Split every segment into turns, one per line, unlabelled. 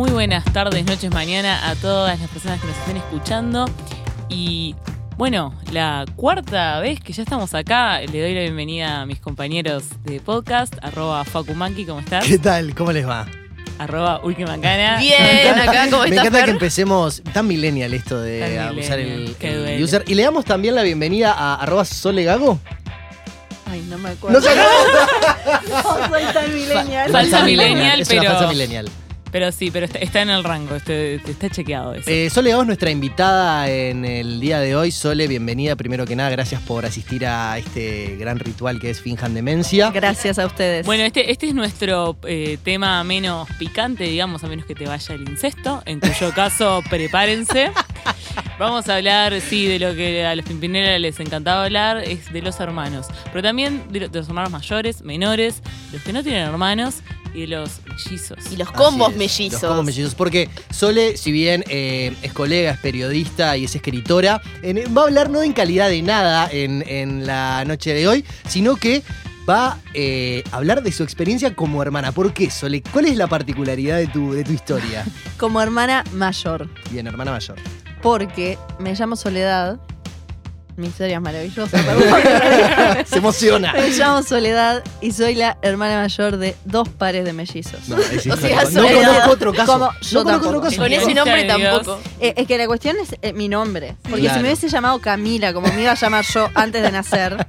Muy buenas tardes, noches, mañana a todas las personas que nos estén escuchando. Y bueno, la cuarta vez que ya estamos acá, le doy la bienvenida a mis compañeros de podcast, arroba Facumaki, ¿cómo estás?
¿Qué tal? ¿Cómo les va?
Arroba Uy, qué macana.
Bien, acá, ¿cómo
Me
estás,
encanta
Fer?
que empecemos tan millennial esto de
Tan
usar el, user. Y le damos también la bienvenida a arroba solegago.
Ay, no me acuerdo.
No sé
No soy tan millennial.
Falsa millennial,
es
pero-
una falsa millennial.
Pero sí, pero está, está en el rango, este- está chequeado eso.
Eh, Sole nuestra invitada en el día de hoy. Sole, bienvenida primero que nada. Gracias por asistir a este gran ritual que es Finjan Demencia.
Gracias a ustedes.
Bueno, este, este es nuestro eh, tema menos picante, digamos, a menos que te vaya el incesto, en cuyo caso prepárense. Vamos a hablar, sí, de lo que a los Pimpinela les encantaba hablar, es de los hermanos, pero también de, lo- de los hermanos mayores, menores, los que no tienen hermanos y de los mellizos.
y los combos mellizos.
Los combos mellizos. Porque Sole, si bien eh, es colega, es periodista y es escritora, en- va a hablar no en calidad de nada en, en la noche de hoy, sino que va eh, a hablar de su experiencia como hermana. ¿Por qué, Sole? ¿Cuál es la particularidad de tu, de tu historia?
como hermana mayor,
Bien, hermana mayor.
porque me llamo Soledad. Mi historia es maravillosa, perdón.
Se emociona.
me llamo Soledad y soy la hermana mayor de dos pares de mellizos.
No, es
O sea,
no conozco otro caso.
Como
no
yo
conozco
tampoco.
otro caso.
Con ese nombre tampoco.
Eh, es que la cuestión es eh, mi nombre. Porque
Claro.
si me hubiese llamado Camila, como me iba a llamar yo antes de nacer,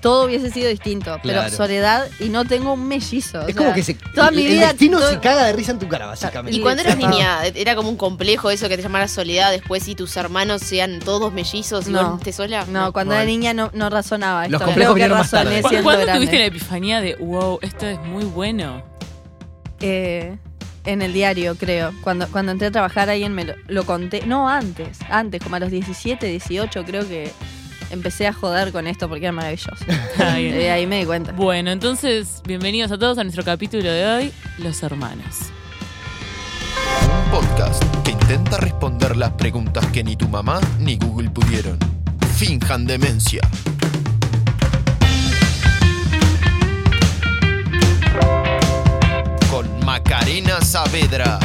todo hubiese sido distinto. Pero
Claro.
Soledad y no tengo un mellizo. o
Es
sea,
como que se,
toda mi
el
vida-
destino
todo-
se caga de risa en tu cara, básicamente.
Y cuando eras
Exacto.
niña, ¿era como un complejo eso que te llamara soledad después y tus hermanos sean todos mellizos y
No.
vos estés sola?
No, cuando
Bueno.
era niña no, no razonaba esto.
Los complejos
Creo que
vinieron más
razoné
tarde.
¿Cu-
siendo
¿Cuándo
grande.
tuviste la epifanía de, wow, esto es muy bueno?
Eh, en el diario, creo. Cuando, cuando entré a trabajar, alguien me lo, lo conté. No, antes. Antes, como a los 17, 18, creo que empecé a joder con esto porque era maravilloso. Y ahí me di cuenta.
Bueno, entonces, bienvenidos a todos a nuestro capítulo de hoy, Los Hermanos.
Un podcast que intenta responder las preguntas que ni tu mamá ni Google pudieron. Finjan demencia. Con Macarena Saavedra.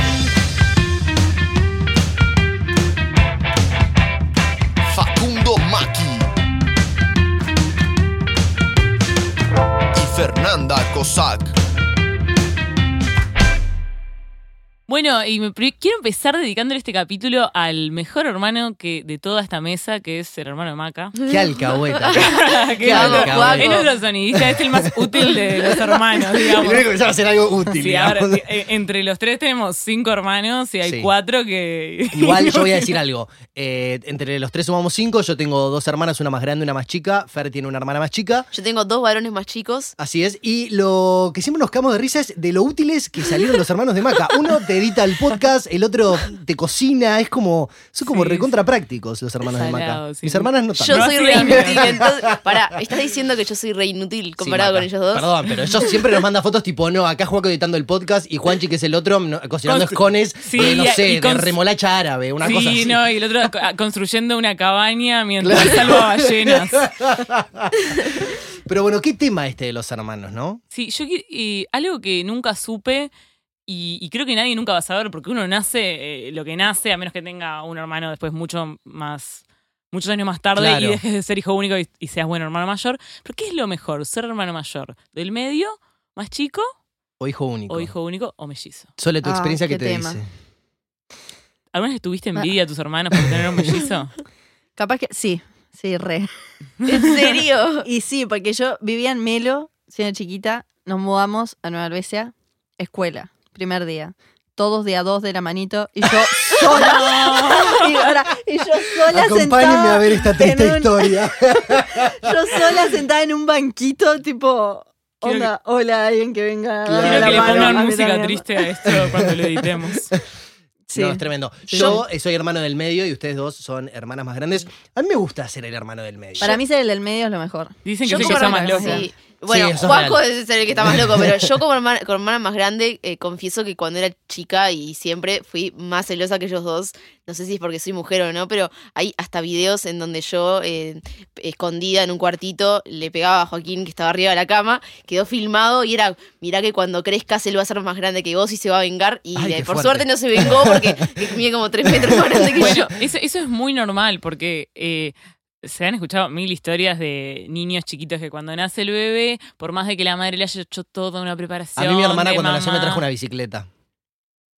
Facundo Maki. Fernanda Cossack.
Bueno, y me quiero empezar dedicándole este capítulo al mejor hermano que de toda esta mesa, que es el hermano de Maca.
Qué alcahueta.
Que
Qué
es-
alcahueta.
es nuestro sonidista, es el más útil de los hermanos,
El
digamos.
único que sabe hacer algo útil.
Sí, ahora, eh, entre los tres tenemos cinco hermanos y hay
Sí.
cuatro que.
Igual yo voy a decir algo. Eh, entre los tres sumamos cinco. Yo tengo dos hermanas, una más grande, una más chica. Fer tiene una hermana más chica.
Yo tengo dos varones más chicos.
Así es. Y lo que siempre nos quedamos de risa es de lo útiles que salieron los hermanos de Maca. Uno te edita el podcast, el otro te cocina. Es como. Son como
Sí,
recontra prácticos los hermanos de Maca.
Sí.
Mis hermanas no tanto.
Yo soy re inútil. Entonces, pará, ¿estás diciendo que yo soy re inútil
Sí,
comparado con ellos dos?
Perdón, pero ellos siempre nos manda fotos tipo, no, acá Juaco editando el podcast y Juanchi, que es el otro, no- cocinando escones
Sí,
de, no
y-
sé, de remolacha árabe, una
sí,
cosa así.
no, y el otro ah, construyendo una cabaña mientras salva ballenas.
Pero bueno, ¿qué tema este de los hermanos, no?
Sí, yo y algo que nunca supe y, y creo que nadie nunca va a saber porque uno nace eh, lo que nace, a menos que tenga un hermano después mucho más, muchos años más tarde
Claro.
y dejes de ser hijo único y, y seas buen hermano mayor. Pero ¿qué es lo mejor? ¿Ser hermano mayor? ¿Del medio? ¿Más chico?
O hijo único.
¿O hijo único? ¿O mellizo?
Solo tu
Ah,
experiencia que
qué
te
tema.
dice.
¿Alguna vez tuviste envidia a tus hermanos por tener un mellizo?
Capaz que sí, sí, re.
¿En serio?
Y sí, porque yo vivía en Melo, siendo chiquita, nos mudamos a Nueva Albesia, escuela, primer día. Todos de a dos de la manito y yo sola. y, ahora, y yo sola
Acompáñenme
sentada
a ver esta triste
un-
historia.
Yo sola sentada en un banquito, tipo, onda, hola, alguien que venga.
Quiero
la
que le pongan música triste a esto cuando lo editemos.
Sí.
No, es tremendo. Yo soy hermano del medio y ustedes dos son hermanas más grandes. A mí me gusta ser el hermano del medio.
Para mí ser el del medio es lo mejor.
Dicen que
Yo
soy
como
que está más loco.
sí. Bueno, Juanjo es el que está más loco, pero yo como hermana, como hermana más grande, eh, confieso que cuando era chica y siempre fui más celosa que ellos dos, no sé si es porque soy mujer o no, pero hay hasta videos en donde yo, eh, escondida en un cuartito, le pegaba a Joaquín que estaba arriba de la cama, quedó filmado y era, mirá que cuando crezcas él va a ser más grande que vos y se va a vengar. Y
Ay,
eh, por
fuerte.
suerte no se vengó porque mide como tres metros más grande que
Bueno,
yo.
eso, eso es muy normal porque eh, se han escuchado mil historias de niños chiquitos que cuando nace el bebé, por más de que la madre le haya hecho toda una
A
preparación.
mí mi hermana cuando nació me trajo una bicicleta.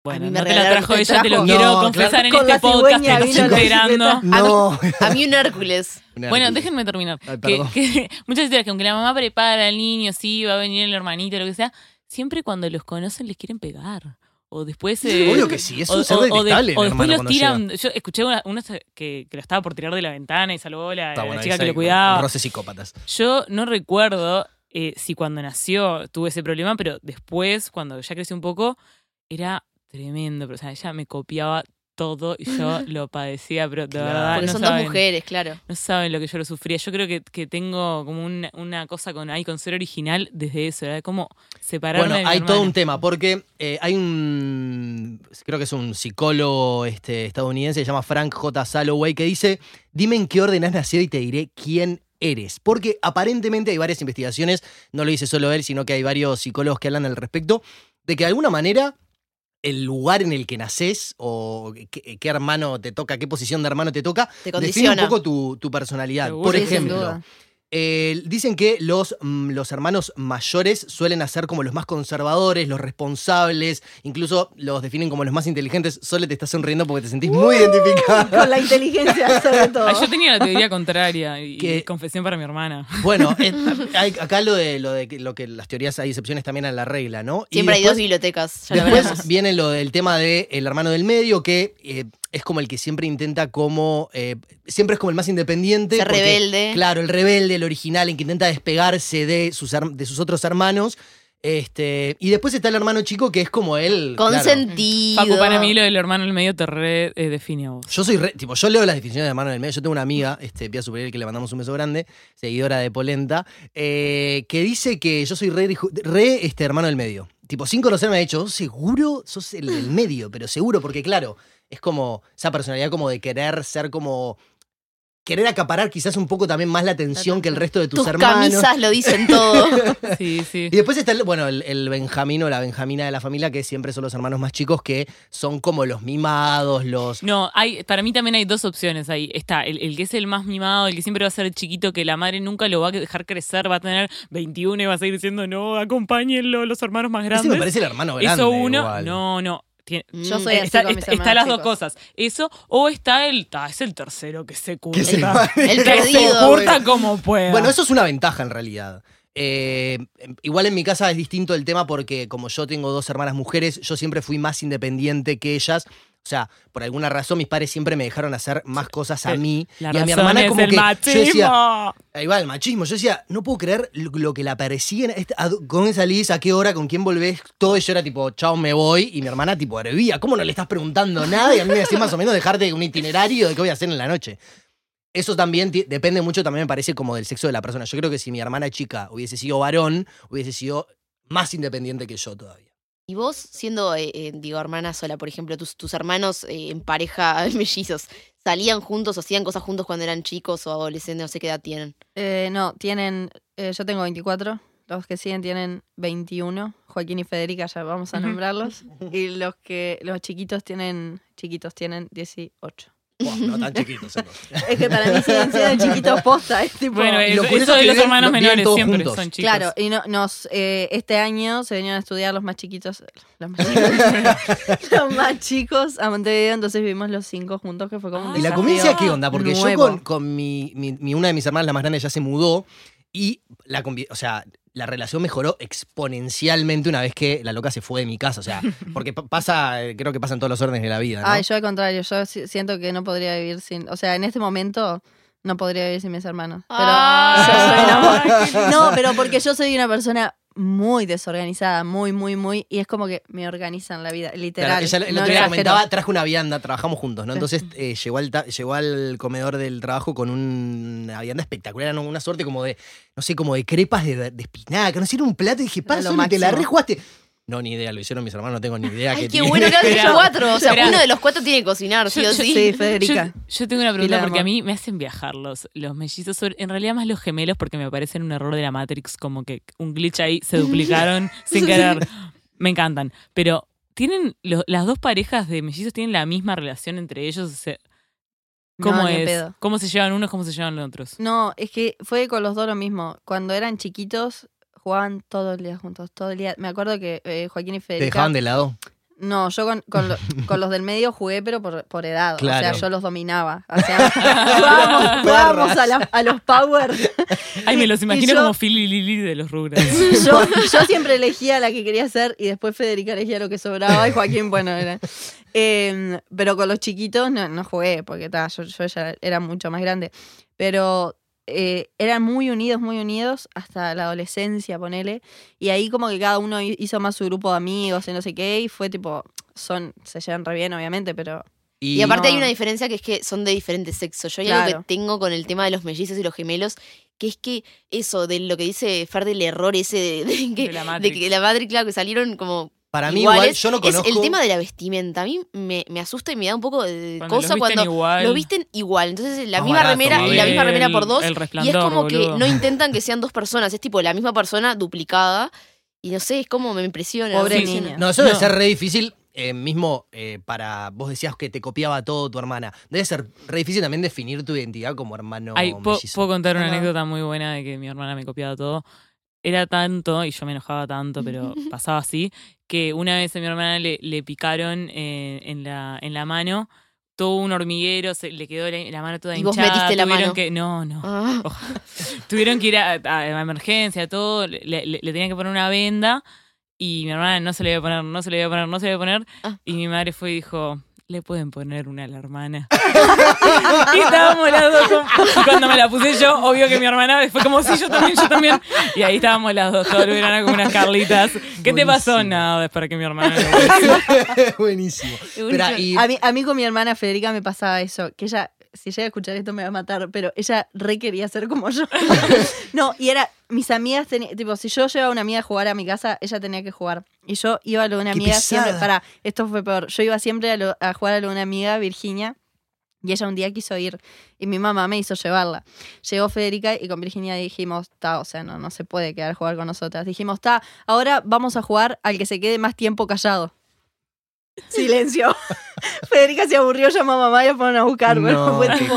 Bueno,
A mí me
no te la trajo ella, te lo quiero confesar
claro.
en
Con
este podcast que estoy enterando.
bicicleta.
No.
A mí un Hércules.
Bueno, déjenme terminar.
Ay,
que,
perdón.
que muchas historias que aunque la mamá prepara al niño, sí, va a venir el hermanito, lo que sea, siempre cuando los conocen les quieren pegar. O después... eh,
Obvio que sí, es
o,
un ser
o- o de- o después los tiran.
llega.
Yo escuché una, una que, que lo estaba por tirar de la ventana y salvó la,
Está
la
bueno,
chica que lo cuidaba.
Roces psicópatas.
Yo no recuerdo eh, si cuando nació tuve ese problema, pero después, cuando ya crecí un poco, era tremendo. Pero, o sea, ella me copiaba todo y yo lo padecía, pero de
Claro.
verdad
Porque
no
son
saben,
dos mujeres, claro.
no saben lo que yo lo sufría. Yo creo que, que tengo como una, una cosa con ahí, con ser original desde eso, era como separarme
Bueno,
de mi
hay todo un tema, porque eh, hay un, creo que es un psicólogo este, estadounidense, se llama Frank J. Salloway, que dice, dime en qué orden has nacido y te diré quién eres. Porque aparentemente hay varias investigaciones, no lo dice solo él, sino que hay varios psicólogos que hablan al respecto, de que de alguna manera el lugar en el que naces o qué, qué hermano te toca, qué posición de hermano te toca,
Te
define un poco tu, tu personalidad.
Seguro.
Por ejemplo. Eh, dicen que los, mm, los hermanos mayores suelen ser como los más conservadores, los responsables, incluso los definen como los más inteligentes. Sole te está sonriendo porque te sentís muy identificada.
Con la inteligencia, sobre todo.
Ah, yo tenía la teoría contraria y,
Que-
confesión para mi hermana.
Bueno, eh, hay- acá lo de, lo de que, lo que las teorías hay excepciones también a la regla, ¿no? Y
Siempre hay dos bibliotecas. Ya lo
Después
veremos.
viene lo del tema del hermano del medio, que eh, es como el que siempre intenta como... eh, siempre es como el más independiente. Porque,
rebelde.
Claro, el rebelde, el original, el que intenta despegarse de sus, de sus otros hermanos. Este, y después está el hermano chico que es como él. claro.
Consentido.
Paco, para mí lo del hermano en el medio te re eh, define a vos.
Yo soy re- tipo, yo leo las definiciones de hermano del medio. Yo tengo una amiga, este, Pia Superior, que le mandamos un beso grande, seguidora de Polenta, eh, que dice que yo soy re, este, hermano del medio. Tipo, sin conocerme ha dicho, "¿Sos seguro sos el del medio, pero seguro, porque claro, es como esa personalidad como de querer ser como. Querer acaparar quizás un poco también más la atención que el resto de tus,
Tus
hermanos.
camisas lo dicen todo.
Sí, sí.
Y después está, el, bueno, el, el Benjamín o la Benjamina de la familia, que siempre son los hermanos más chicos, que son como los mimados, los...
No, hay, para mí también hay dos opciones ahí. Está el, el que es el más mimado, el que siempre va a ser chiquito, que la madre nunca lo va a dejar crecer, va a tener 21 y va a seguir diciendo, no, acompáñenlo, los hermanos más
Ese
grandes.
me parece el hermano grande.
Eso uno,
igual.
no, no. Tiene-
Yo
Mm.
soy así
está
con mis
está- las dos cosas. Eso, o está el, ta, es el tercero que se curta.
Que se-
El
que se curta como pueda.
Bueno, eso es una ventaja en realidad. Eh, igual en mi casa es distinto el tema porque como yo tengo dos hermanas mujeres, yo siempre fui más independiente que ellas. O sea, por alguna razón mis padres siempre me dejaron hacer más cosas a mí.
La
y a mi hermana
es
como
el
que
machismo.
yo decía, ahí va el machismo. Yo decía, no puedo creer lo, que la persiguen. Este- ¿Con dónde salís? ¿A qué hora? ¿Con quién volvés? Todo yo era tipo, chao, me voy. Y mi hermana tipo, hervía. ¿Cómo no le estás preguntando nada? Y a mí me decía más o menos dejarte un itinerario de qué voy a hacer en la noche. Eso también depende mucho, también me parece como del sexo de la persona. Yo creo que si mi hermana chica hubiese sido varón, hubiese sido más independiente que yo todavía.
Y vos, siendo, eh, eh, digo, hermana sola, por ejemplo, tus, tus hermanos eh, en pareja mellizos, ¿salían juntos o hacían cosas juntos cuando eran chicos o adolescentes? No sé qué edad tienen.
Eh, no, tienen. eh, yo tengo 24. Los que siguen tienen 21. Joaquín y Federica, ya vamos a nombrarlos. Y los que los chiquitos tienen. Chiquitos tienen 18.
No tan chiquitos.
Es que para mí siguen siendo chiquitos posta. Es tipo.
Bueno, eso, eso de los hermanos menores siempre
juntos.
son chicos.
Claro, y no, nos, eh, este año se vinieron a estudiar los más chiquitos, los más chicos, los más chicos a Montevideo, entonces vivimos los cinco juntos, que fue como un
¿Y la convivencia qué onda? Porque yo con mi, mi- mi- una de mis hermanas, la más grande, ya se mudó y la o sea, la relación mejoró exponencialmente una vez que la loca se fue de mi casa. O sea, porque pa- pasa, eh, creo que pasa en todos los órdenes de la vida, ¿no?
Ay, yo al contrario, yo si- siento que no podría vivir sin, o sea, en este momento no podría vivir sin mis hermanos. Pero
Ah.
yo soy una No, pero porque yo soy una persona muy desorganizada, muy, muy, muy, y es como que me organizan la vida,
Claro,
literal.
ella el
no
otro día comentaba, traje una vianda, trabajamos juntos, ¿no? Entonces eh, llegó, al llegó al comedor del trabajo con un- una vianda espectacular, era una suerte como de, no sé, como de crepas de, de espinaca, no sé, era un plato y dije,
lo
te la rejugaste. No, ni idea, lo hicieron mis hermanos, no tengo ni idea.
Ay,
qué
qué
tiene.
bueno que hacen
Espera,
cuatro. O sea, uno de los cuatro tiene que cocinar, sí
Yo-
o
yo-
sí.
Sí,
Yo,
Federica.
yo tengo una pregunta porque a mí me hacen viajar los, los mellizos, sobre- en realidad más los gemelos porque me parecen un error de la Matrix, como que un glitch ahí, se duplicaron sin querer. Me encantan. Pero, ¿tienen lo- las dos parejas de mellizos tienen la misma relación entre ellos? O sea, ¿Cómo
No,
es? ¿Cómo se llevan unos, cómo se llevan los otros?
No, es que fue con los dos lo mismo. Cuando eran chiquitos, jugaban todo el día juntos, todo el día. Me acuerdo que eh, Joaquín y
¿Te
Federica.
dejaban de lado?
No, yo con, con, lo- con los del medio jugué, pero por, por edad. O
Claro.
sea, yo los dominaba. O sea, jugábamos, jugábamos a, la- a los Power.
Ay, me los imagino
yo-
como Phil y Lily de los Rugrats.
Yo, yo siempre elegía la que quería hacer y después Federica elegía lo que sobraba y Joaquín, bueno, era. Eh, pero con los chiquitos no, no jugué, porque ta, yo, yo ya era mucho más grande. Pero eh, eran muy unidos, muy unidos hasta la adolescencia, ponele. Y ahí como que cada uno hi- hizo más su grupo de amigos y no sé qué, y fue tipo, son, se llevan re bien, obviamente, pero
Y aparte
no.
hay una diferencia que es que son de diferentes sexos. Yo hay algo que tengo con el tema de los mellizos y los gemelos, que es que eso, de lo que dice Fer del error ese de, de que,
De la
de
Matrix.
que la Matrix, claro, que salieron como
Para mí igual, yo no conozco...
es el tema de la vestimenta. A mí me, me asusta y me da un poco de
Cuando los
cosa
visten
cuando
igual.
lo visten igual. Entonces la
Más
misma
barato,
remera y la misma remera por dos.
El
y es como que no intentan que sean dos personas, es tipo la misma persona duplicada. Y no sé, es como me impresiona.
Pobre niña.
No, eso debe
No.
ser re difícil, eh, mismo eh, para... Vos decías que te copiaba todo tu hermana. Debe ser re difícil también definir tu identidad como hermano
Ay, ¿puedo, contar una anécdota muy buena de que mi hermana me copiaba todo. Era tanto, y yo me enojaba tanto, pero pasaba así, que una vez a mi hermana le, le picaron eh, en, la, en la mano todo un hormiguero, se, le quedó la, la mano toda
Y vos
hinchada.
metiste la mano.
Que, no, no.
Ah.
Tuvieron que ir a, a- a emergencia, todo. Le, le- le tenían que poner una venda y mi hermana no se le iba a poner, no se le iba a poner, no se le iba a poner.
Ah.
Y mi madre fue y dijo, le pueden poner una a la hermana. y estábamos las dos. como- y cuando me la puse yo, obvio que mi hermana fue como, sí, yo también, yo también. Y ahí estábamos las dos, todo el verano como unas carlitas. ¿Qué te pasó?
Buenísimo.
Nada, es para que mi hermana pusiera.
Buenísimo. Espera, y
A mí, a mí con mi hermana Federica me pasaba eso, que ella, si llega a escuchar esto me va a matar, pero ella re quería ser como yo. no, y era, mis amigas tenían, tipo, si yo llevaba a una amiga a jugar a mi casa, ella tenía que jugar. Y yo iba a lo de una
Qué
amiga
pesada.
siempre, para, esto fue peor, yo iba siempre a, lo- a jugar a lo de una amiga, Virginia, y ella un día quiso ir y mi mamá me hizo llevarla. Llegó Federica y con Virginia dijimos, ta, o sea, no, no se puede quedar a jugar con nosotras. Dijimos, ta, ahora vamos a jugar al que se quede más tiempo callado. Silencio. Federica se aburrió, llamó a mamá y la fueron a buscar. bueno,
No,
fue
qué
tipo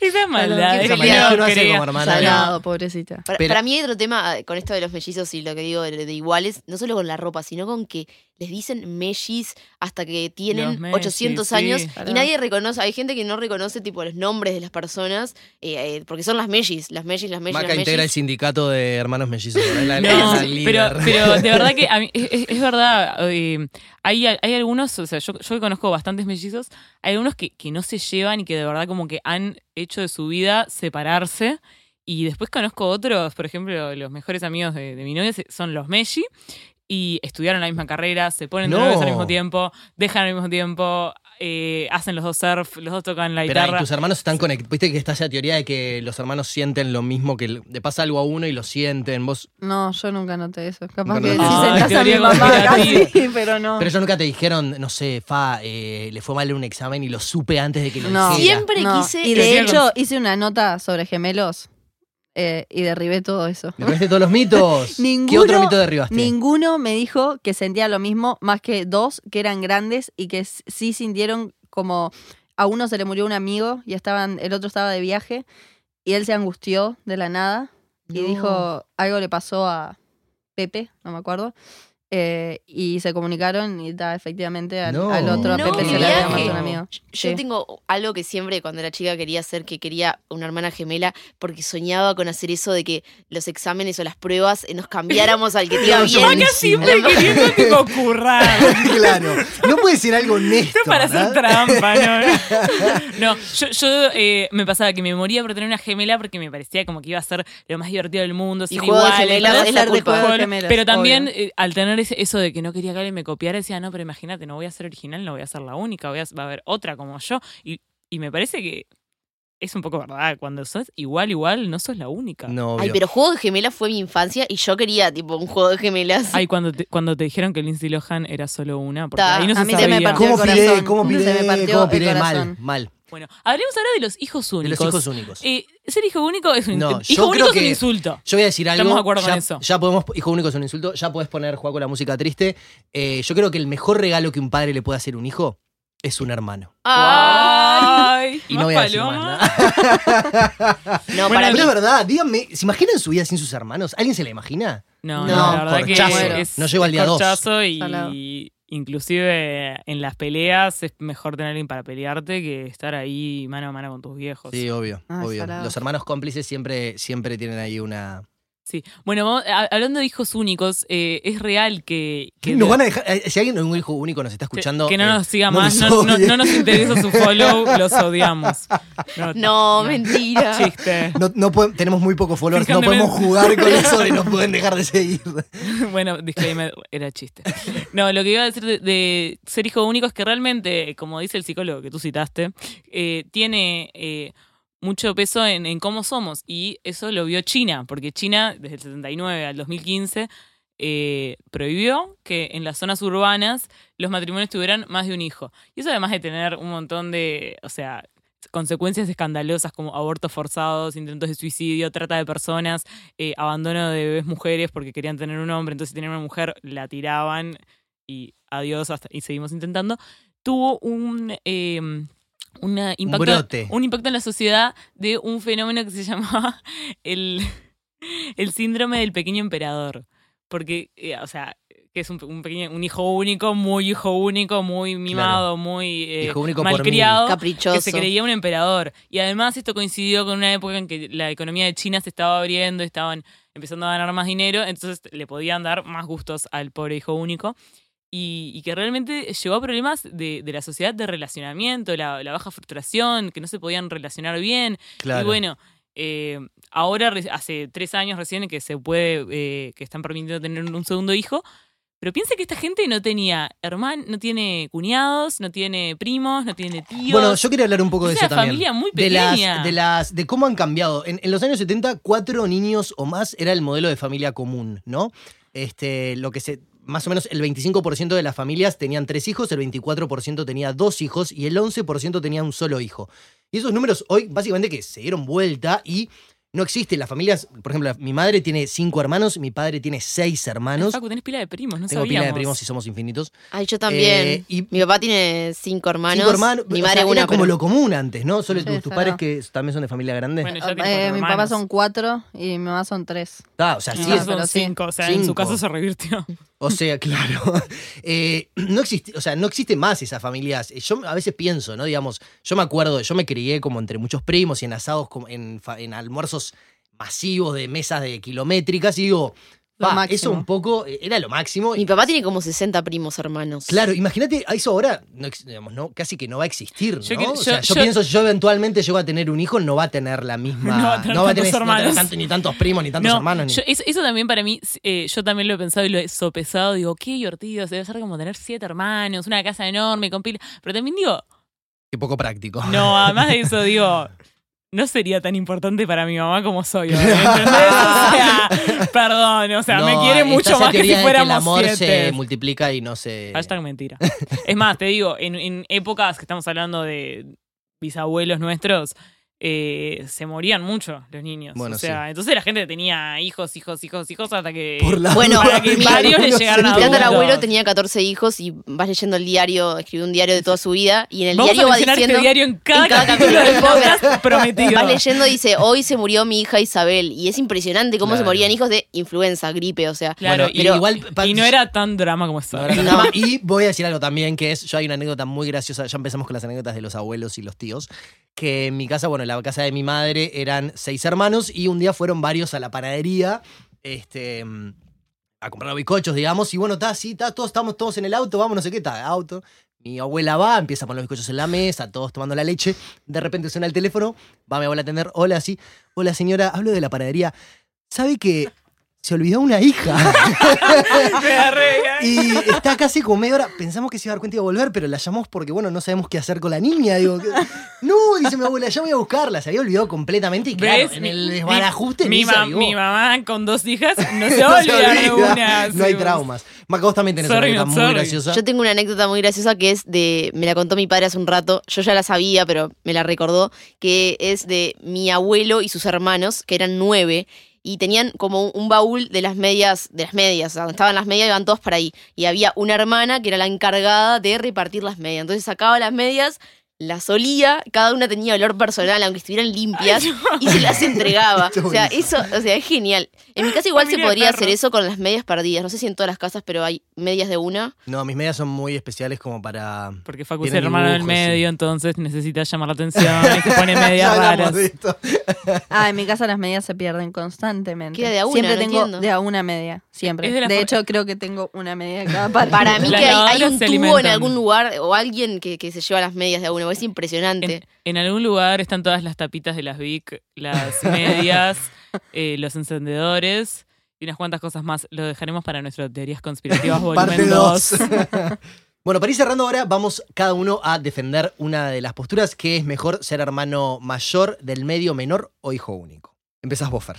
Esa es maldad.
qué
es que
peleado
no
hace
quería.
como hermana.
salado, pobrecita.
Para,
Pero-
para mí hay otro tema con esto de los mellizos y lo que digo de, de iguales, no solo con la ropa, sino con que les dicen mellis hasta que tienen
mellis,
800
sí.
años y nadie reconoce, hay gente que no reconoce tipo los nombres de las personas eh, eh, porque son las mellis, las mellis, las mellis,
Maca
las
integra el
mellis.
sindicato de hermanos mellizos. ¿no? La,
No, pero, pero de verdad que a mí, es, es- verdad, eh, hay, hay algunos, o sea, yo, yo conozco bastantes mellizos, hay algunos que, que no se llevan y que de verdad como que han hecho de su vida separarse. Y después conozco otros, por ejemplo, los mejores amigos de, de mi novia son los Melli y estudiaron la misma carrera, se ponen de
No.
novios al mismo tiempo, dejan al mismo tiempo, eh, hacen los dos surf, los dos tocan la
Espera,
guitarra.
y tus hermanos están conectados. Viste que está esa teoría de que los hermanos sienten lo mismo, que le pasa algo a uno y lo sienten. Vos,
No, yo nunca noté eso. Capaz que si.
Ay,
sentás a mi mamá sí, pero no.
pero ellos nunca te dijeron, no sé, Fa, eh, le fue mal en un examen y lo supe antes de que lo
No.
hiciera.
Siempre
No.
quise
Y de hecho, hice una nota sobre gemelos eh, y derribé todo eso.
¿Derribaste todos los mitos?
Ninguno,
¿Qué otro mito derribaste?
Ninguno me dijo que sentía lo mismo, más que dos que eran grandes y que sí sintieron como a uno se le murió un amigo y estaban, el otro estaba de viaje y él se angustió de la nada y
No.
dijo algo le pasó a Pepe, no me acuerdo. Eh, y se comunicaron y da, efectivamente al,
No.
al otro a
No,
Pepe se le había muerto un amigo.
Yo
Sí.
tengo algo que siempre cuando era chica quería hacer, que quería una hermana gemela, porque soñaba con hacer eso de que los exámenes o las pruebas eh, nos cambiáramos al que te iba bien.
Acá siempre queriendo tipo currar.
claro. No puede ser algo honesto.
Esto para hacer trampa, ¿no? No, yo, yo eh, me pasaba que me moría por tener una gemela porque me parecía como que iba a ser lo más divertido del mundo, ser
Juego de Gemelas es la
Ser de
culpa.
Pero-
Gemelas,
pero también eh, al tener ese- eso de que no quería que alguien me copiara, decía, no, pero imagínate, no voy a ser original, no voy a ser la única, voy a, va a haber otra como yo. Y, y me parece que es un poco verdad. Cuando sos igual, igual, no sos la única.
No,
Ay, pero juego de gemelas fue mi infancia y yo quería, tipo, un juego de gemelas.
Ay, cuando te, cuando te dijeron que Lindsay Lohan era solo una, porque
Ta,
ahí no
a
se
mí se me
sabía.
partió
¿Cómo
el
piré?
corazón.
¿Cómo
Se
piré?
me partió
¿Cómo
el
piré? Mal, mal.
Bueno, hablemos ahora de los hijos
De
únicos.
los hijos únicos.
Eh, ser hijo único es un,
No,
hijo
yo
único
creo
es un
que-
insulto.
Yo voy a decir algo.
Estamos de acuerdo
ya,
con eso.
Ya podemos, hijo único es un insulto, ya podés poner Juaco la música triste. Eh, yo creo que el mejor regalo que un padre le puede hacer a un hijo es un hermano.
Ay,
Y
más
no voy a decir más
paloma.
nada.
no,
Bueno,
para mí.
Pero es verdad, díganme, ¿se imaginan su vida sin sus hermanos? ¿Alguien se la imagina?
No,
No,
no, la verdad
corchazo.
que es,
No llego al día dos.
corchazo y
Salado.
Inclusive en las peleas es mejor tener alguien para pelearte que estar ahí mano a mano con tus viejos.
Sí, obvio,
Ay,
obvio.
salado.
Los hermanos cómplices siempre, siempre tienen ahí una...
Sí. Bueno, vamos- hablando de hijos únicos, eh, es real que... que
Nos van a dejar, eh, si alguien un hijo único nos está escuchando...
que no
eh,
nos siga
no
más,
nos
no, no-
odie.
no nos interesa su follow, los odiamos. No,
No, mentira.
Chiste.
No, no podemos- tenemos muy pocos followers, no podemos jugar con eso de no pueden dejar de seguir.
Bueno, disclaimer, era chiste. No, lo que iba a decir de, de ser hijo único es que realmente, como dice el psicólogo que tú citaste, eh, tiene eh, mucho peso en, en cómo somos. Y eso lo vio China, porque China, desde el 79 al 2015, eh, prohibió que en las zonas urbanas los matrimonios tuvieran más de un hijo. Y eso además de tener un montón de, o sea, consecuencias escandalosas como abortos forzados, intentos de suicidio, trata de personas, eh, abandono de bebés mujeres porque querían tener un hombre, entonces si tenían una mujer la tiraban y adiós hasta, y seguimos intentando, tuvo un, eh, una impacto,
brote.
un impacto en la sociedad de un fenómeno que se llamaba el, el síndrome del pequeño emperador. Porque, eh, o sea, que es un, un pequeño, un hijo único, muy hijo único, muy mimado, muy eh,
Hijo único por
malcriado
Caprichoso.
que se creía un emperador. Y además esto coincidió con una época en que la economía de China se estaba abriendo, estaban empezando a ganar más dinero, entonces le podían dar más gustos al pobre hijo único. Y, y que realmente llevó a problemas de, de la sociedad de relacionamiento, la, la baja frustración, que no se podían relacionar bien.
Claro.
Y bueno, eh, ahora hace tres años recién que se puede, eh, que están permitiendo tener un segundo hijo. Pero piensa que esta gente no tenía hermanos, no tiene cuñados, no tiene primos, no tiene tíos.
Bueno, yo quería hablar un poco de
Es
eso
una
también.
familia muy
de
pequeña.
las, de las, de cómo han cambiado. En, en los años 70, cuatro niños o más era el modelo de familia común, ¿no? Este, lo que se, más o menos el 25% de las familias tenían tres hijos, el 24% tenía dos hijos y el 11% tenía un solo hijo. Y esos números hoy básicamente que se dieron vuelta y no existen las familias. Por ejemplo, mi madre tiene cinco hermanos, mi padre tiene seis hermanos.
Facu, tenés pila de primos, no
Tengo
sabíamos.
pila de primos y somos infinitos.
Ay, yo también.
Eh, y-
Mi papá tiene cinco hermanos.
Cinco hermanos.
Mi
o
madre
sea,
una.
era como
pero-
lo común antes, ¿no? Solo
Sí,
tus, padres que también son de familia grande.
Bueno, ya tipo
Eh, mi papá son cuatro y mi mamá son tres.
Ah, o sea, sí,
mamá
es-
pero
son
sí.
cinco, o sea, en su caso se revirtió.
o sea, claro. Eh, no existe, o sea, no existe más esas familias. Eh, Yo a veces pienso, ¿no? Digamos, yo me acuerdo, yo me crié como entre muchos primos y en asados, en, en almuerzos masivos de mesas de kilométricas y digo,
Lo
pa,
máximo.
eso un poco eh, era lo máximo.
Mi papá tiene como 60 primos hermanos.
Claro, imagínate, a eso ahora no, digamos, no, casi que no va a existir, ¿no?
Yo que-
o sea,
yo-
yo,
yo-
pienso, si yo eventualmente llego a tener un hijo, no va a tener la misma...
No va a tener
no va a
tantos
tener, no tanto- ni tantos primos, ni tantos
No,
hermanos. ni-
yo- eso, eso también para mí, eh, yo también lo he pensado y lo he sopesado. Digo, qué divertido, debe ser como tener siete hermanos, una casa enorme con pila. Pero también digo,
Qué poco práctico.
no, además de eso, digo, no sería tan importante para mi mamá como soy. hoy, ¿entendés? O sea, perdón, o sea, me quiere mucho más que si
de
fuéramos
el amor
siete.
se multiplica y no se...
Hashtag mentira. Es más, te digo, en, en épocas que estamos hablando de bisabuelos nuestros, eh, se morían mucho los niños.
Bueno,
o sea, entonces la gente tenía hijos, hijos, hijos, hijos, hasta que.
Por la
Bueno,
para que
mi-
varios le llegaran
Mi
a
adultos.
tatarabuelo tenía 14 hijos y vas leyendo el diario, escribió un diario de toda su vida y en el
Vamos a
diario va
mencionar
diciendo.
este diario en cada,
en cada
capítulo
capítulo
del podcast prometido.
Vas leyendo y dice, hoy se murió mi hija Isabel. Y es impresionante cómo
Claro.
se morían hijos de influenza, gripe, o sea.
Claro,
Bueno,
y,
pero-
igual,
y no era tan drama como
no, No. no. Y voy a decir algo también, que es, yo hay una anécdota muy graciosa, ya empezamos con las anécdotas de los abuelos y los tíos, que en mi casa, bueno, en la casa de mi madre eran seis hermanos y un día fueron varios a la panadería, este, a comprar bizcochos, digamos, y bueno, está así, está, todos estamos todos en el auto, vamos, no sé qué, está, auto. Mi abuela va, empieza a poner los bizcochos en la mesa, todos tomando la leche, de repente suena el teléfono, va mi abuela a atender, hola, sí, hola señora, hablo de la panadería, ¿sabe que se olvidó una hija. Y está casi como media hora. Pensamos que se iba a dar cuenta y iba a volver, pero la llamamos porque, bueno, no sabemos qué hacer con la niña. Digo, no, dice mi abuela, ya voy a buscarla. Se había olvidado completamente y claro,
¿Ves?
en el desbarajuste
mi,
ni se
ma-
avivó.
mi mamá con dos hijas no se
No se olvida.
una.
No hay traumas. Maca, vos también tenés
Sorry,
una anécdota muy graciosa.
Yo tengo una anécdota muy graciosa que es de, me la contó mi padre hace un rato, yo ya la sabía, pero me la recordó, que es de mi abuelo y sus hermanos, que eran nueve, y tenían como un baúl de las medias, de las medias, o sea, donde estaban las medias, iban todos para ahí. Y había una hermana que era la encargada de repartir las medias. Entonces sacaba las medias, las olía, cada una tenía olor personal, aunque estuvieran limpias, y se las entregaba. O sea, eso, o sea, es genial. En mi casa igual se podría hacer eso con las medias perdidas. No sé si en todas las casas, pero hay medias de una.
No, mis medias son muy especiales como para.
Porque Facu es hermano del
sí.
medio, entonces necesita llamar la atención y se pone medias raras.
Ah, en mi casa las medias se pierden constantemente.
Queda de a una,
Siempre
no
tengo
entiendo.
de a una media, siempre. De, hecho, creo que tengo una media de cada parte.
Para mí que hay, un tubo en algún lugar o alguien que, que se lleva las medias de a uno. Es impresionante.
En, en algún lugar están todas las tapitas de las Vic, las medias, eh, los encendedores y unas cuantas cosas más. Lo dejaremos para nuestras teorías conspirativas
Parte
volumen 2.
2. bueno, para ir cerrando ahora, vamos cada uno a defender una de las posturas que es mejor ser hermano mayor, del medio, menor o hijo único. Empezás vos, Fer.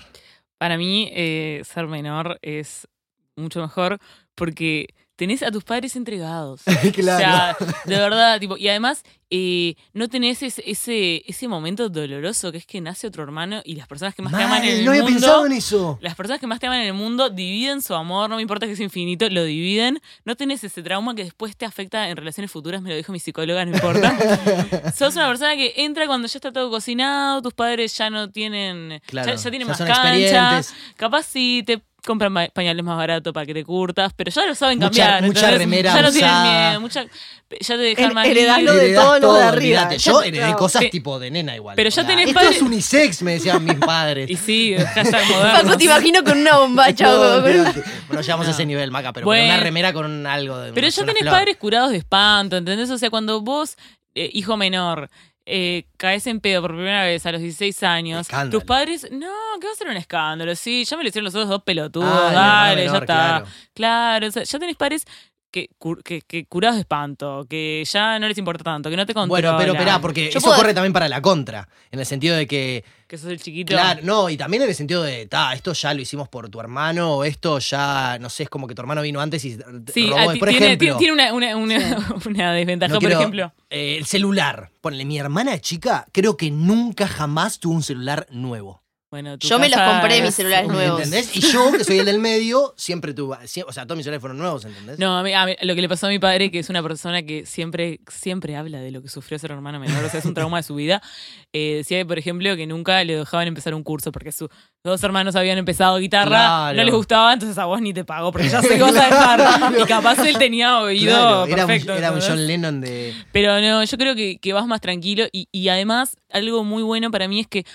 Para mí, eh, ser menor es mucho mejor porque tenés a tus padres entregados.
Claro.
O sea, de verdad, tipo, y además eh, no tenés ese, ese, ese momento doloroso que es que nace otro hermano y las personas que más te aman en el
no había
mundo.
pensado en eso.
Las personas que más te aman en el mundo dividen su amor, no me importa que sea infinito, lo dividen. No tenés ese trauma que después te afecta en relaciones futuras, me lo dijo mi psicóloga, no importa. Sos una persona que entra cuando ya está todo cocinado, tus padres ya no tienen,
Claro,
ya, ya tienen
ya
más
son
cancha. Capaz sí te compran pa- pañales más baratos para que te curtas, pero ya lo saben
Mucha-
cambiar.
mucha remera
Ya no tienen
usada.
miedo, mucha, ya te dejan más
heredás
libre.
lo de de
todo,
arriba.
Yo heredé
no.
cosas
Pe-
tipo de nena igual.
pero ya tenés
Esto
padres-
es unisex, me decían mis padres.
Y sí, hashtag
Paco, te imagino con una bombacha.
No,
o con una-
olvídate. Bueno, llegamos a ese nivel, Maca, pero
Bueno.
con una remera con un algo de.
Pero ya tenés
flor.
padres curados de espanto, ¿entendés? O sea, cuando vos, eh, hijo menor, eh, caes en pedo por primera vez a los 16 años,
Escándalo.
tus padres, no, que va a ser un escándalo, sí, ya me lo hicieron los otros dos pelotudos,
Ah,
dale, ya está.
claro.
Claro, o sea, ya tenés padres que, que, que curados de espanto, que ya no les importa tanto, que no te controlan.
Bueno, pero esperá, porque
Yo
eso
puedo-
corre también para la contra. En el sentido de que.
Que sos el chiquito.
Claro, no, y también en el sentido de, ta, esto ya lo hicimos por tu hermano, o esto ya, no sé, es como que tu hermano vino antes y
Sí,
robó.
ah,
por
tiene,
ejemplo.
tiene una, una, una, una desventaja,
no
por
quiero-
ejemplo.
eh, el celular. Ponle, mi hermana chica, creo que nunca jamás tuvo un celular nuevo.
Bueno,
Yo me los compré, mis
es-
celulares nuevos.
¿Entendés? Y yo, que soy el del medio, siempre tuve. o sea, todos mis celulares fueron nuevos, ¿entendés?
No, a mí- a mí- lo que le pasó a mi padre, que es una persona que siempre, siempre habla de lo que sufrió ser hermano menor, o sea, es un trauma de su vida. Eh, decía, por ejemplo, que nunca le dejaban empezar un curso porque sus dos hermanos habían empezado guitarra,
Claro.
no les gustaba, entonces a vos ni te pagó porque ya sé que vas a dejar. Y capaz él tenía oído
Claro, era, un-. John Lennon de.
Pero no, yo creo que, que vas más tranquilo y, y además algo muy bueno para mí es que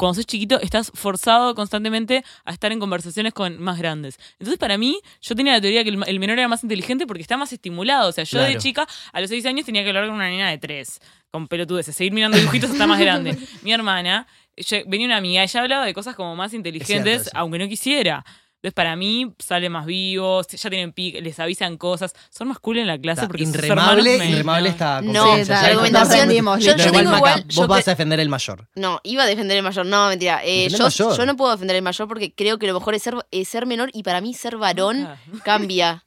cuando sos chiquito estás forzado constantemente a estar en conversaciones con más grandes. Entonces para mí yo tenía la teoría que el, menor era más inteligente porque está más estimulado. O sea, yo de chica a los seis años tenía que hablar con una nena de tres, con pelotudeces, seguir mirando dibujitos hasta más grande. Mi hermana, yo- venía una amiga, ella hablaba de cosas como más inteligentes, aunque no quisiera. Entonces, para mí, sale más vivos, ya tienen pic, les avisan cosas, son más cool en la clase
Está
porque sus
inremable,
me-
inremable
no.
está.
No,
Sí, la
argumentación- yo- yo
Pero
tengo
igual, Maca,
igual-
vos
yo
vas a defender el mayor.
No, iba a defender el mayor. No, mentira. Eh, yo,
el mayor.
yo no puedo defender el mayor porque creo que lo mejor es ser, es ser menor y para mí ser varón cambia.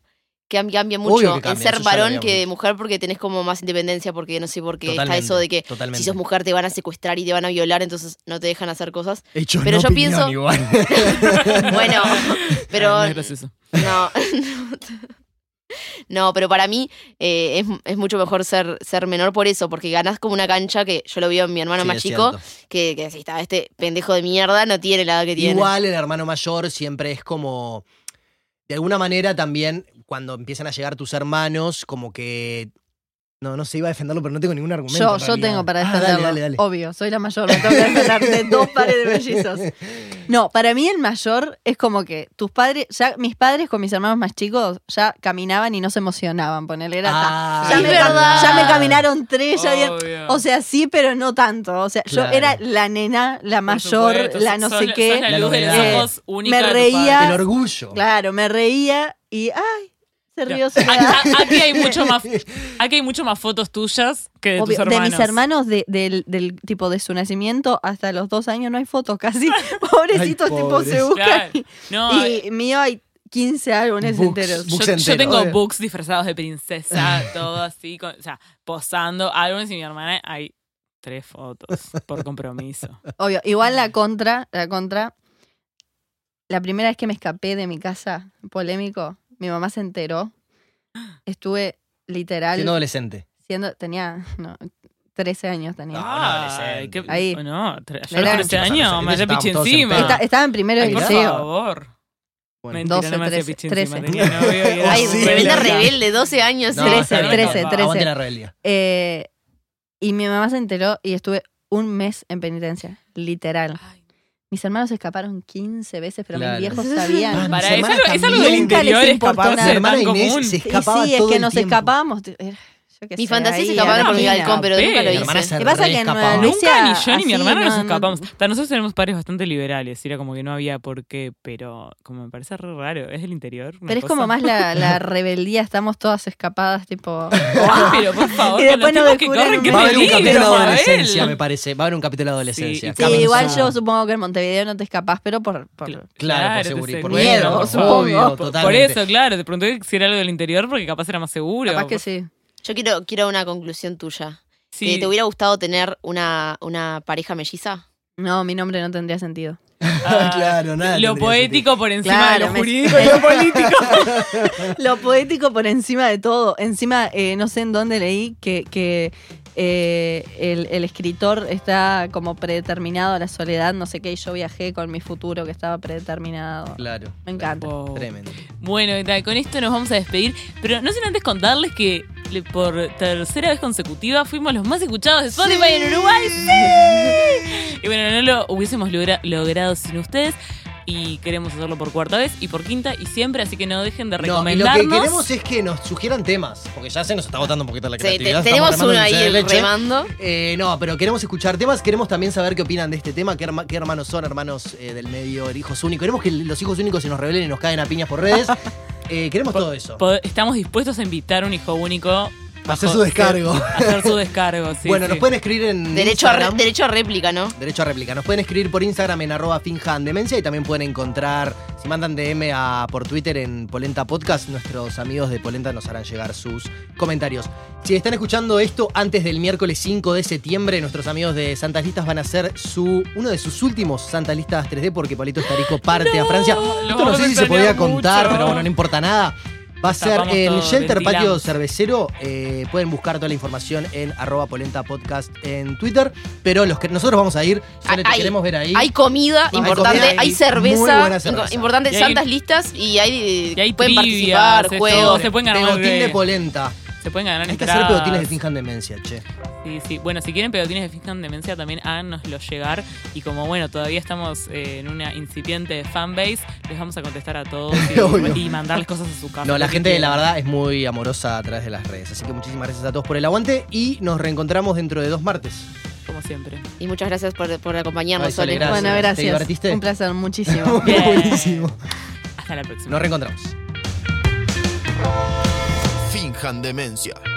Cam- Cambia mucho
que
el
cambia,
ser varón que de mujer porque tenés como más independencia porque no sé por qué está
Totalmente,
eso de que
totalmente.
si sos mujer te van a secuestrar y te van a violar entonces no te dejan hacer cosas.
Hecho
Pero
en
yo pienso-
igual.
Bueno, pero
Ah, no
no. No, pero para mí eh, es, es mucho mejor ser, ser menor por eso, porque ganás como una cancha que yo lo veo en mi hermano
Sí,
más chico,
cierto.
que, que si está este pendejo de mierda no tiene la edad que tiene.
Igual el hermano mayor siempre es como. De alguna manera también, cuando empiezan a llegar tus hermanos, como que. No, no se iba a defenderlo, pero no tengo ningún argumento.
Yo, yo tengo para
Ah,
defenderlo.
dale, dale, dale.
Obvio, soy la mayor, me tengo que defender de dos pares de mellizos. No, para mí el mayor es como que tus padres, ya mis padres con mis hermanos más chicos ya caminaban y no se emocionaban, ponerle era
Ah,
ya, me, ya me caminaron tres, ya o sea, sí, pero no tanto. O sea,
Claro.
yo era la nena, la mayor,
supuesto,
la no sé qué.
sos la
La
luz de los
novedad.
ojos única
me reía.
El orgullo.
Claro, me reía y ay, se rió.
a- Aquí hay mucho más, aquí hay mucho más fotos tuyas que de
Obvio,
tus
de
hermanos.
mis hermanos de- del, del tipo de su nacimiento hasta los dos años no hay fotos casi. Pobrecitos
Ay,
tipo se buscan.
Claro. No,
y mío hay 15 álbumes
Books,
enteros.
books.
yo, tengo
obvio.
books disfrazados de princesa, todo así, con- o sea, posando álbumes y mi hermana hay tres fotos por compromiso.
Obvio, igual la contra, la contra, la primera vez que me escapé de mi casa, polémico, mi mamá se enteró. Estuve literal
Siendo adolescente.
siendo, tenía, no, 13 años tenía.
Ah, adolescente.
qué-
Ahí.
No, yo
Era-
a los 13 años me hacía piche encima.
Esta- estaba en primero de
Ay,
por
liceo.
favor.
Bueno.
Mentira,
12,
no me hacía
13,
piche encima,
13.
tenía novio
Ay,
sí, verdad.
rebelde, 12 años.
No,
13,
está bien,
13,
aguante
13.
la rebeldía.
Eh, y mi mamá se enteró y estuve un mes en penitencia, literal.
Ay,
Mis hermanos escaparon 15 veces, pero
Claro.
mis viejos
Ah,
sabían.
mis
Para, es algo, es algo del interior escaparse.
Mi hermana
tan
Inés
común.
se
Y
escapaba
sí, es
todo
que
el
nos
tiempo.
escapábamos. Yo
Mi
sé,
fantasía es
ahí,
escaparme por mi balcón, pero nunca lo hice.
se
¿Qué pasa que
Nunca ni yo ni mi hermana nos
no- no-
escapamos. Para nosotros tenemos padres bastante liberales. Era como que no había por qué, pero como me parece re raro. Es del interior.
Pero es como más la, rebeldía, estamos todas escapadas, tipo.
Ay, pero por favor,
Y
con los
después nos
que corren,
Va a haber un capítulo de adolescencia, me parece. Va a haber un capítulo de adolescencia.
Sí,
igual yo supongo que en Montevideo no te escapás, pero por.
Claro.
Por seguridad. Por
seguro,
miedo, obvio,
Por eso, claro, te pregunté si era algo del interior porque capaz era más seguro.
Capaz que sí.
Yo quiero, quiero una conclusión tuya.
Sí.
¿Te hubiera gustado tener una, una pareja melliza?
No, mi nombre no tendría sentido.
Ah,
claro, nada.
Lo poético por encima
Claro,
de lo
me-
jurídico y lo político.
Lo poético por encima de todo. Encima, eh, no sé en dónde leí que, que eh, el, el escritor está como predeterminado a la soledad, no sé qué, y yo viajé con mi futuro que estaba predeterminado.
Claro.
Me encanta.
Tremendo.
Bueno, con esto nos vamos a despedir. Pero no sin antes contarles que por tercera vez consecutiva fuimos los más escuchados de Spotify en Uruguay. ¡Sí! Y bueno, no lo hubiésemos logra- logrado sin ustedes. Y queremos hacerlo por cuarta vez y por quinta y siempre, así que no dejen de
No, y lo
recomendarnos.
que queremos es que nos sugieran temas, porque ya se nos está agotando un poquito la
Sí, te-
creatividad.
tenemos
estamos
uno ahí remando.
Eh, no, pero queremos escuchar temas, queremos también saber qué opinan de este tema, qué, herma- qué hermanos son, hermanos eh, del medio, hijos únicos. Queremos que los hijos únicos se nos revelen y nos caen a piñas por redes. Eh, queremos todo eso.
Estamos dispuestos a invitar a un hijo único
A hacer
bajo-
su descargo.
A hacer su descargo, sí.
bueno,
sí.
nos pueden escribir en
Derecho a, derecho a réplica, ¿no?
Derecho a réplica. Nos pueden escribir por Instagram en arroba finjandemencia y también pueden encontrar, si mandan DM a, por Twitter en Polenta Podcast, nuestros amigos de Polenta nos harán llegar sus comentarios. Si están escuchando esto antes del miércoles 5 de septiembre, nuestros amigos de Santas Listas van a hacer su uno de sus últimos Santas Listas 3D porque Polito Estarico parte a Francia. Esto no sé si se podía contar,
mucho.
pero bueno, no importa nada. Va a ser en Shelter Patio. Cervecero. eh, pueden buscar toda la información en arroba polenta podcast en Twitter. Pero los que nosotros vamos a ir, Sole, te
Hay-
queremos ver ahí.
Hay comida
Hay
importante,
comida
hay cerveza,
muy buena
inco-
cerveza.
importante,
hay-
santas listas y hay,
y hay
pueden participar, juegos.
se pueden ganar
Pegotín
de
polenta.
Se pueden ganar
Hay que hacer pegotines de finjan demencia, che.
Sí, sí. Bueno, si quieren pegotines de finjan demencia, también háganoslo llegar. Y como, bueno, todavía estamos eh, en una incipiente fanbase, les vamos a contestar a todos y, y mandarles cosas a su casa.
No, la
que
gente, la verdad, es muy amorosa a través de las redes. Así que muchísimas gracias a todos por el aguante y nos reencontramos dentro de dos martes.
Como siempre.
Y muchas gracias por, por acompañarnos,
Ay, Sole, gracias.
Bueno,
¿Te
gracias.
divertiste?
Un placer, muchísimo.
Buenísimo.
Hasta la próxima.
Nos reencontramos.
Finjan demencia.